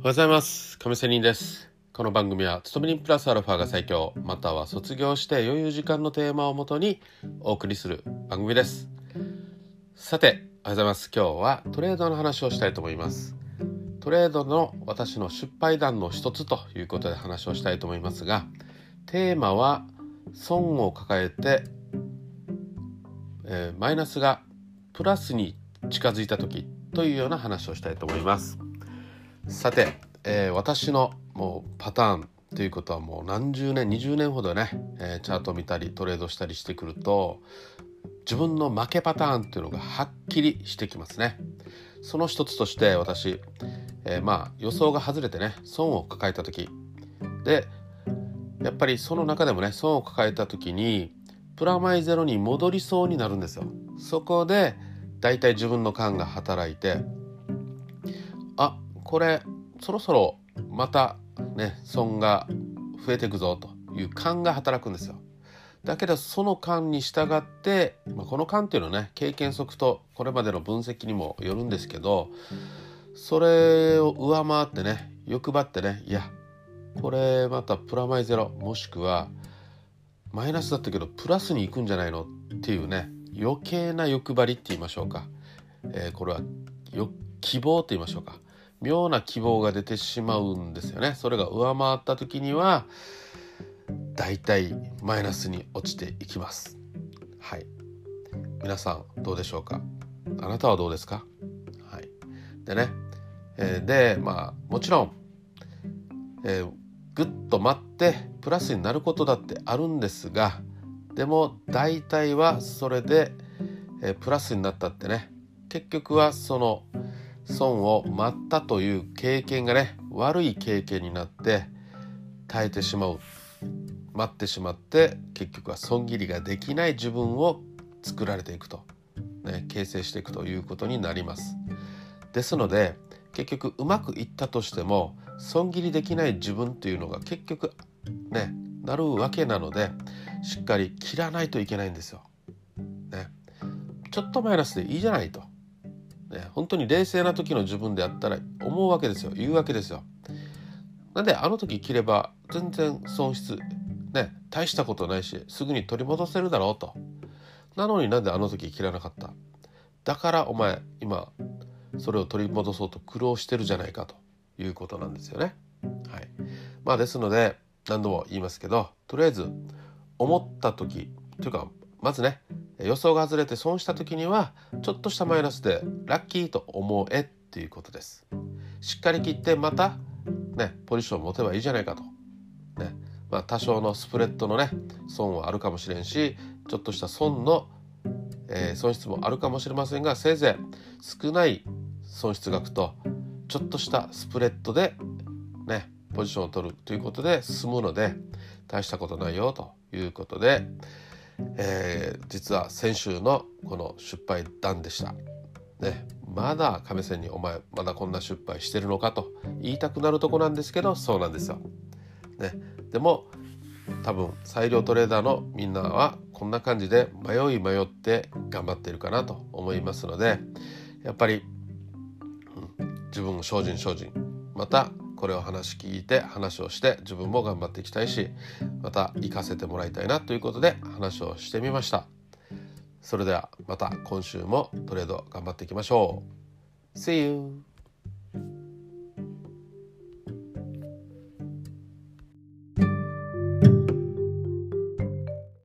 おはようございます。亀仙人です。この番組は勤め人プラスアルファが最強。または卒業して余裕時間のテーマをもとにお送りする番組です。さておはようございます。今日はトレードの話をしたいと思います。トレードの私の失敗談の一つということで話をしたいと思いますがテーマは損を抱えて、えー、マイナスがプラスに近づいた時というような話をしたいと思います。さて、えー、私のもうパターンということはもう何十年20年ほどね、えー、チャート見たりトレードしたりしてくると自分の負けパターンっていうのがはっきりしてきますね。その一つとして私、えー、まあ予想が外れてね損を抱えた時。でやっぱりその中でもね損を抱えた時にプラマイゼロに戻りそうになるんですよ。そこでだいたい自分の勘が働いてこれそろそろまたね損が増えていくぞという勘が働くんですよ。だけどその勘に従って、まあ、この勘っていうのはね経験則とこれまでの分析にもよるんですけどそれを上回ってね欲張ってねいやこれまたプラマイゼロもしくはマイナスだったけどプラスに行くんじゃないのっていうね余計な欲張りって言いましょうか、えー、これは希望と言いましょうか。妙な希望が出てしまうんですよね。それが上回った時にはだいたいマイナスに落ちていきます。はい。皆さんどうでしょうか？あなたはどうですか？はい。でね、えー、でまあもちろん、えー、ぐっと待ってプラスになることだってあるんですがでも大体はそれで、えー、プラスになったってね結局はその損を待ったという経験がね悪い経験になって耐えてしまう待ってしまって結局は損切りができない自分を作られていくと、ね、形成していくということになります。ですので結局うまくいったとしても損切りできない自分というのが結局ねなるわけなのでしっかり切らないといけないんですよ。ね、ちょっとマイナスでいいじゃないと。本当に冷静な時の自分であったら思うわけですよ言うわけですよ。なんであの時切れば全然損失ね大したことないしすぐに取り戻せるだろうと。なのになんであの時切らなかった？だからお前今それを取り戻そうと苦労してるじゃないかということなんですよね。はい、まあですので何度も言いますけどとりあえず思った時というかまずね予想が外れて損した時にはちょっとしたマイナスでラッキーと思えっていうことです。しっかり切ってまたねポジションを持てばいいじゃないかと。ねまあ、多少のスプレッドのね損はあるかもしれんしちょっとした損の、えー、損失もあるかもしれませんがせいぜい少ない損失額とちょっとしたスプレッドでねポジションを取るということで済むので大したことないよということで。えー、実は先週のこの失敗談でした。ね、まだ亀仙にお前まだこんな失敗してるのかと言いたくなるとこなんですけどそうなんですよ。ね、でも多分裁量トレーダーのみんなはこんな感じで迷い迷って頑張ってるかなと思いますのでやっぱり、うん、自分精進精進またこれを話聞いて話をして自分も頑張っていきたいしまた行かせてもらいたいなということで話をしてみましたそれではまた今週もトレード頑張っていきましょう See you!